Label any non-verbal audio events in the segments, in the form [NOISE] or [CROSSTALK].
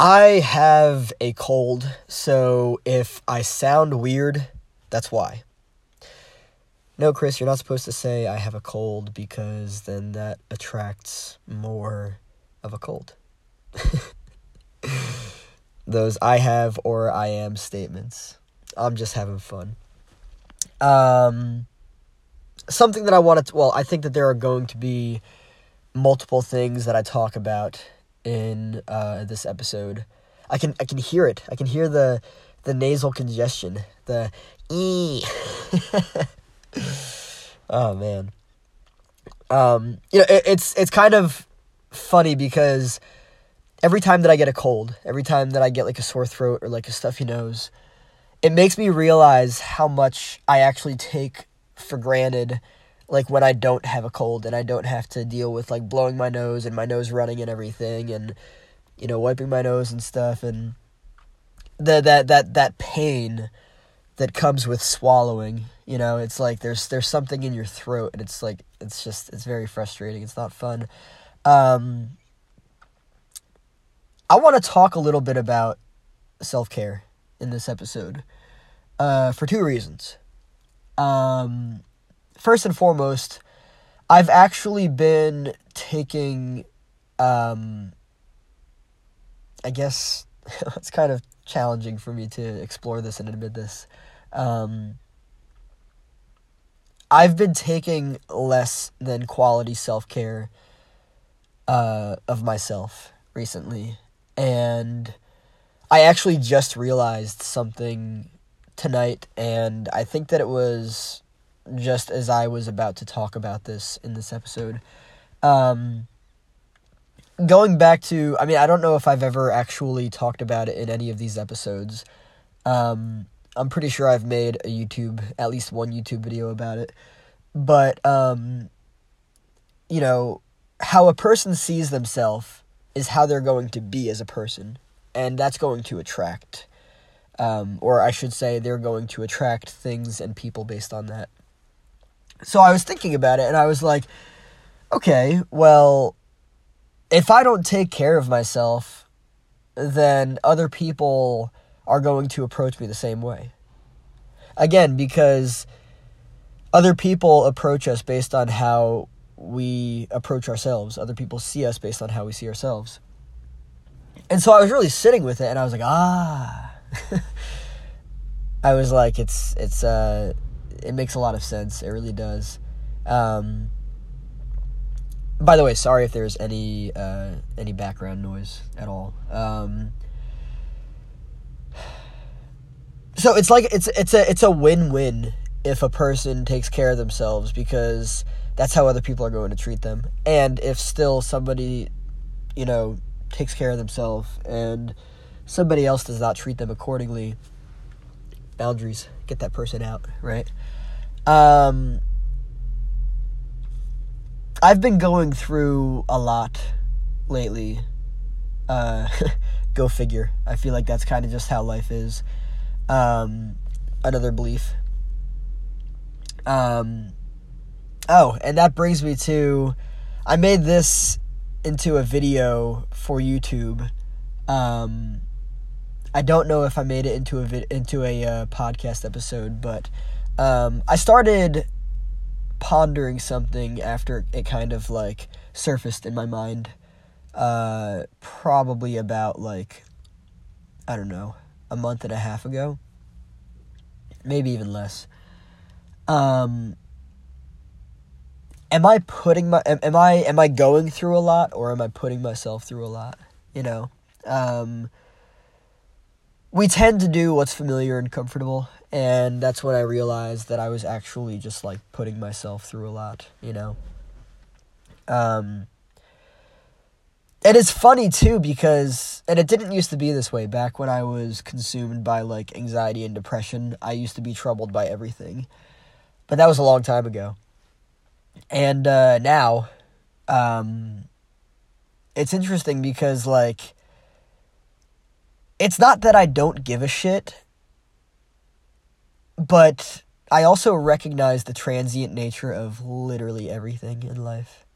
I have a cold, so if I sound weird, that's why. No, Chris, you're not supposed to say I have a cold because then that attracts more of a cold. [LAUGHS] Those I have or I am statements. I'm just having fun. Um, something that I wanted to, well, I think that there are going to be multiple things that I talk about in uh, this episode. I can I can hear it. I can hear the the nasal congestion. The e. [LAUGHS] oh man. Um, you know, it, it's it's kind of funny because every time that I get a cold, every time that I get like a sore throat or like a stuffy nose, it makes me realize how much I actually take for granted like when I don't have a cold and I don't have to deal with like blowing my nose and my nose running and everything and you know wiping my nose and stuff and the that that that pain that comes with swallowing you know it's like there's there's something in your throat and it's like it's just it's very frustrating. It's not fun. Um I want to talk a little bit about self-care in this episode uh for two reasons. Um first and foremost, I've actually been taking, um, I guess [LAUGHS] it's kind of challenging for me to explore this and admit this. Um, I've been taking less than quality self care uh, of myself recently. And I actually just realized something tonight, and I think that it was just as I was about to talk about this in this episode. Um, going back to, I mean, I don't know if I've ever actually talked about it in any of these episodes. Um, I'm pretty sure I've made a YouTube, at least one YouTube video about it. But, um, you know, how a person sees themselves is how they're going to be as a person. And that's going to attract, um, or I should say, they're going to attract things and people based on that. So I was thinking about it and I was like, okay, well, if I don't take care of myself, then other people are going to approach me the same way. Again, because other people approach us based on how we approach ourselves. Other people see us based on how we see ourselves. And so I was really sitting with it and I was like, ah. [LAUGHS] I was like, it's, it's, uh, it makes a lot of sense. It really does. Um, by the way, sorry if there's any uh, any background noise at all. Um, so it's like it's it's a it's a win win if a person takes care of themselves because that's how other people are going to treat them, and if still somebody, you know, takes care of themselves and somebody else does not treat them accordingly, boundaries get that person out, right? Um, I've been going through a lot lately. Uh, [LAUGHS] go figure. I feel like that's kind of just how life is. Um, another belief. Um, oh, and that brings me to I made this into a video for YouTube. Um, I don't know if I made it into a into a uh, podcast episode, but um, I started pondering something after it kind of like surfaced in my mind. Uh, probably about like I don't know a month and a half ago, maybe even less. Um, am I putting my am, am I am I going through a lot or am I putting myself through a lot? You know, um, we tend to do what's familiar and comfortable and that's when I realized that I was actually just like putting myself through a lot, you know. Um and it's funny too because and it didn't used to be this way back when I was consumed by like anxiety and depression. I used to be troubled by everything. But that was a long time ago. And uh now um it's interesting because like it's not that I don't give a shit but I also recognize the transient nature of literally everything in life.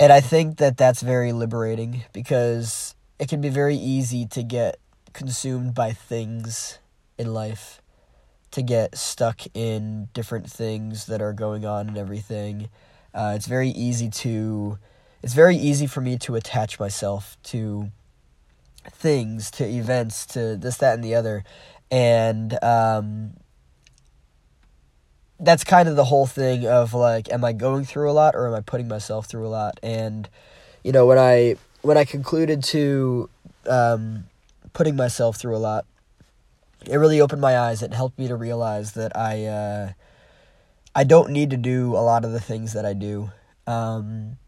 And I think that that's very liberating because it can be very easy to get consumed by things in life, to get stuck in different things that are going on and everything. Uh, it's very easy to, it's very easy for me to attach myself to things, to events, to this, that, and the other, and um, that's kind of the whole thing of like, am I going through a lot or am I putting myself through a lot? And you know, when I when I concluded to um, putting myself through a lot, it really opened my eyes. It helped me to realize that I uh, I don't need to do a lot of the things that I do, um,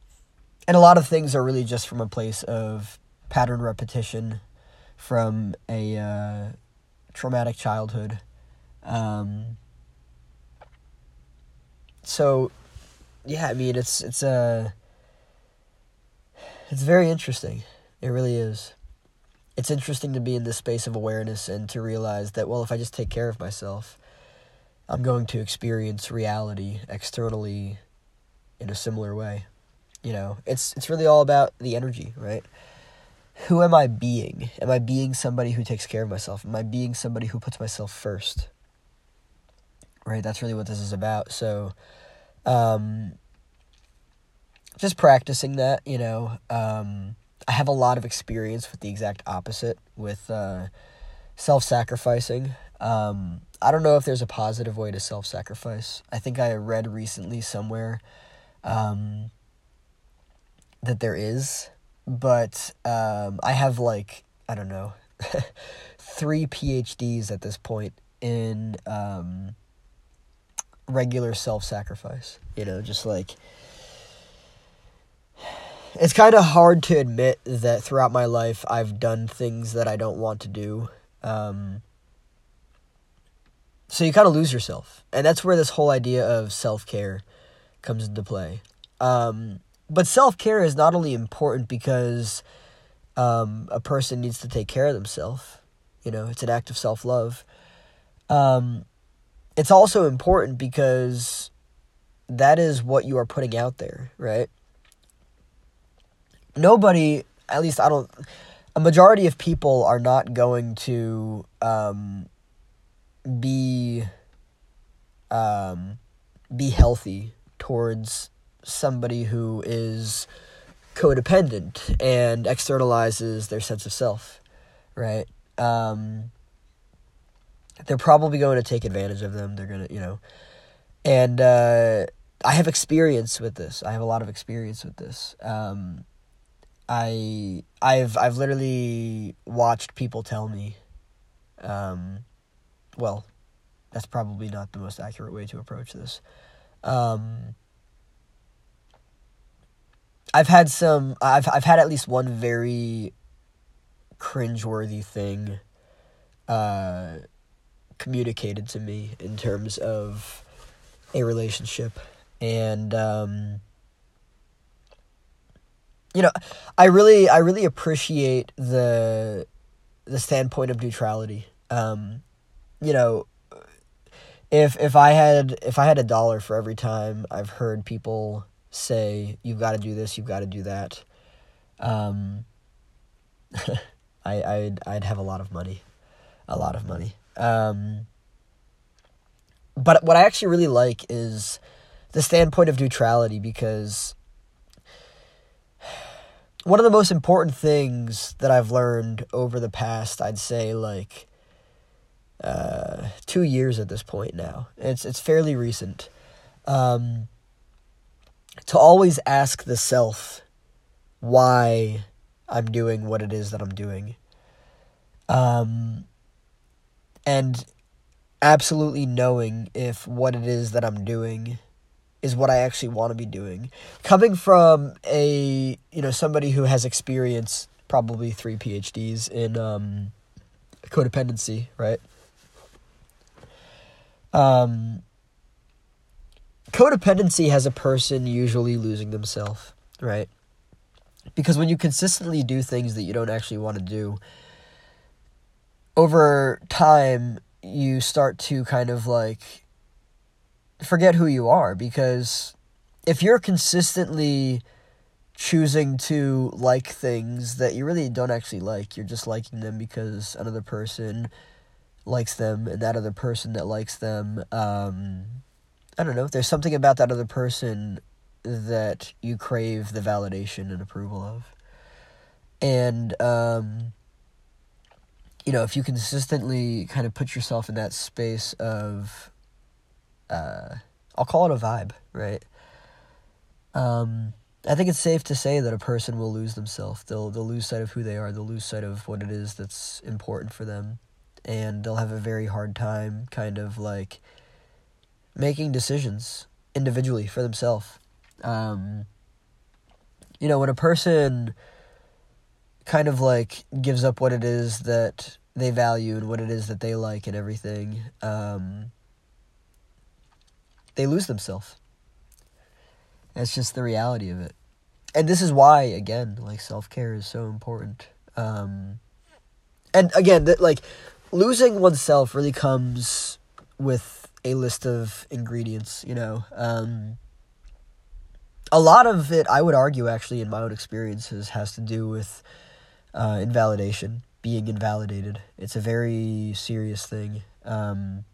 and a lot of things are really just from a place of pattern repetition, from a uh, traumatic childhood. Um, so yeah, I mean it's it's a uh, it's very interesting. It really is. It's interesting to be in this space of awareness and to realize that well, if I just take care of myself, I'm going to experience reality externally in a similar way. You know, it's it's really all about the energy, right? Who am I being? Am I being somebody who takes care of myself? Am I being somebody who puts myself first? Right? That's really what this is about. So um, just practicing that, you know. Um, I have a lot of experience with the exact opposite, with uh, self sacrificing. Um, I don't know if there's a positive way to self sacrifice. I think I read recently somewhere um, that there is, but um, I have like, I don't know, [LAUGHS] three PhDs at this point in um, regular self sacrifice. You know, just like it's kind of hard to admit that throughout my life I've done things that I don't want to do. Um, so you kind of lose yourself. And that's where this whole idea of self care comes into play. Um, but self care is not only important because um, a person needs to take care of themselves, you know, it's an act of self love. Um, it's also important because that is what you are putting out there, right? Nobody, at least I don't, a majority of people are not going to um, be um, be healthy towards somebody who is codependent and externalizes their sense of self, right? Um, they're probably going to take advantage of them. They're going to, you know, and uh, I have experience with this. I have a lot of experience with this. Um, I I've I've literally watched people tell me, um, well, that's probably not the most accurate way to approach this. Um, I've had some. I've I've had at least one very cringeworthy thing. Uh, communicated to me in terms of a relationship and um, you know i really i really appreciate the the standpoint of neutrality um, you know if if i had if i had a dollar for every time i've heard people say you've got to do this you've got to do that um, [LAUGHS] I I'd I'd have a lot of money a lot of money um, but what I actually really like is the standpoint of neutrality because [SIGHS] one of the most important things that I've learned over the past, I'd say, like uh, two years at this point now. It's it's fairly recent. Um, to always ask the self why I'm doing what it is that I'm doing. Um, and absolutely knowing if what it is that I'm doing is what I actually want to be doing. Coming from a, you know, somebody who has experience probably 3 PhDs in um codependency, right? Um codependency has a person usually losing themselves, right? Because when you consistently do things that you don't actually want to do, over time you start to kind of like forget who you are because if you're consistently choosing to like things that you really don't actually like. You're just liking them because another person likes them, and that other person that likes them, um, I don't know. There's something about that other person that you crave the validation and approval of. And, um, you know, if you consistently kind of put yourself in that space of, uh, I'll call it a vibe, right? Um, I think it's safe to say that a person will lose themselves. They'll they'll lose sight of who they are. They'll lose sight of what it is that's important for them, and they'll have a very hard time, kind of like making decisions individually for themselves. Um, you know, when a person kind of like gives up what it is that they value and what it is that they like and everything, um, they lose themselves. That's just the reality of it. And this is why, again, like self care is so important. Um, and again, that like losing oneself really comes with a list of ingredients. You know, um, a lot of it, I would argue, actually, in my own experiences, has to do with uh, invalidation, being invalidated. It's a very serious thing. Um,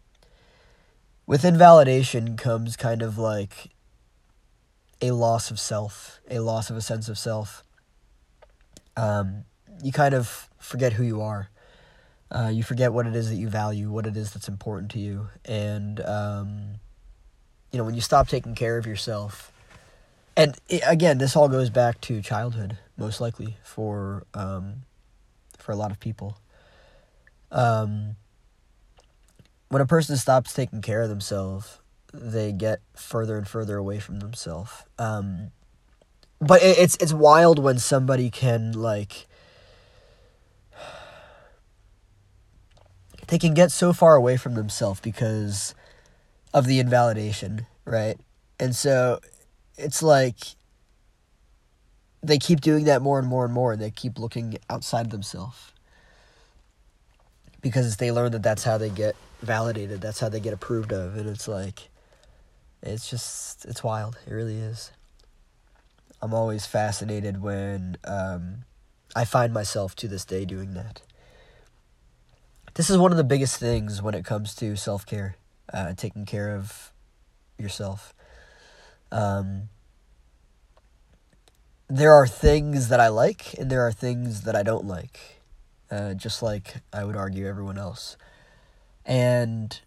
with invalidation comes kind of like a loss of self, a loss of a sense of self. Um, you kind of forget who you are. Uh, you forget what it is that you value, what it is that's important to you, and um, you know when you stop taking care of yourself. And it, again, this all goes back to childhood, most likely for um, for a lot of people. Um, when a person stops taking care of themselves, they get further and further away from themselves. Um, but it, it's it's wild when somebody can like they can get so far away from themselves because of the invalidation, right? And so it's like they keep doing that more and more and more and they keep looking outside themselves because they learn that that's how they get validated that's how they get approved of and it's like it's just it's wild. It really is. I'm always fascinated when um, I find myself to this day doing that. This is one of the biggest things when it comes to self care, uh, taking care of yourself. Um, there are things that I like, and there are things that I don't like, uh, just like I would argue everyone else. And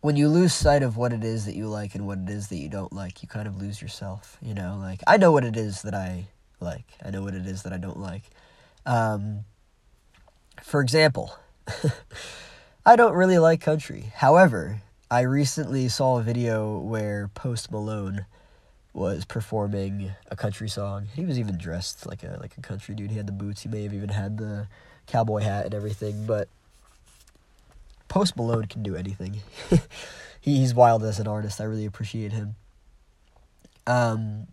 when you lose sight of what it is that you like and what it is that you don't like, you kind of lose yourself. You know, like I know what it is that I like. I know what it is that I don't like. Um, for example, [LAUGHS] I don't really like country. However, I recently saw a video where Post Malone was performing a country song. He was even dressed like a like a country dude. He had the boots. He may have even had the cowboy hat and everything. But Post Malone can do anything. [LAUGHS] he, he's wild as an artist. I really appreciate him. Um,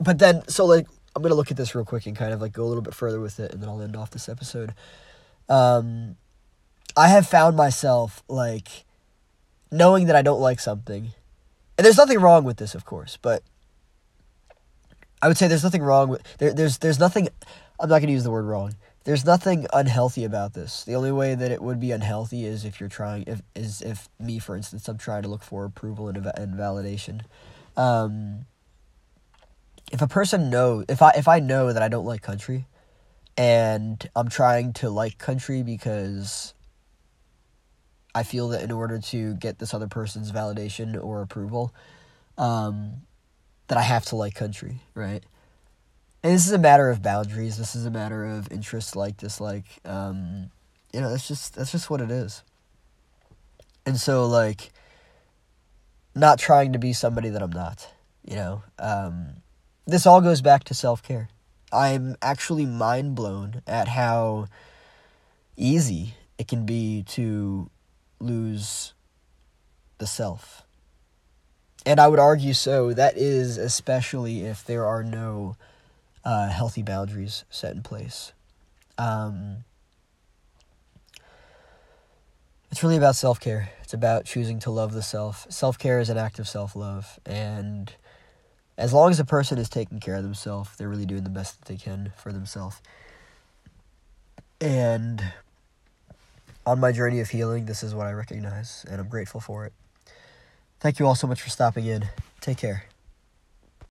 but then so like I'm gonna look at this real quick and kind of like go a little bit further with it, and then I'll end off this episode. Um, I have found myself like knowing that I don't like something, and there's nothing wrong with this, of course, but I would say there's nothing wrong with there. There's there's nothing. I'm not gonna use the word wrong there's nothing unhealthy about this. The only way that it would be unhealthy is if you're trying, if is if me, for instance, I'm trying to look for approval and, and validation. Um, if a person know, if I if I know that I don't like country, and I'm trying to like country because I feel that in order to get this other person's validation or approval, um, that I have to like country, right? and this is a matter of boundaries. This is a matter of interest, like dislike. Um, you know, that's just that's just what it is. And so, like, not trying to be somebody that I'm not. You know, um, this all goes back to self care. I'm actually mind blown at how easy it can be to lose the self. And I would argue so. That is especially if there are no uh, healthy boundaries set in place. Um, it's really about self care. It's about choosing to love the self. Self care is an act of self love. And as long as a person is taking care of themselves, they're really doing the best that they can for themselves. And on my journey of healing, this is what I recognize, and I'm grateful for it. Thank you all so much for stopping in. Take care.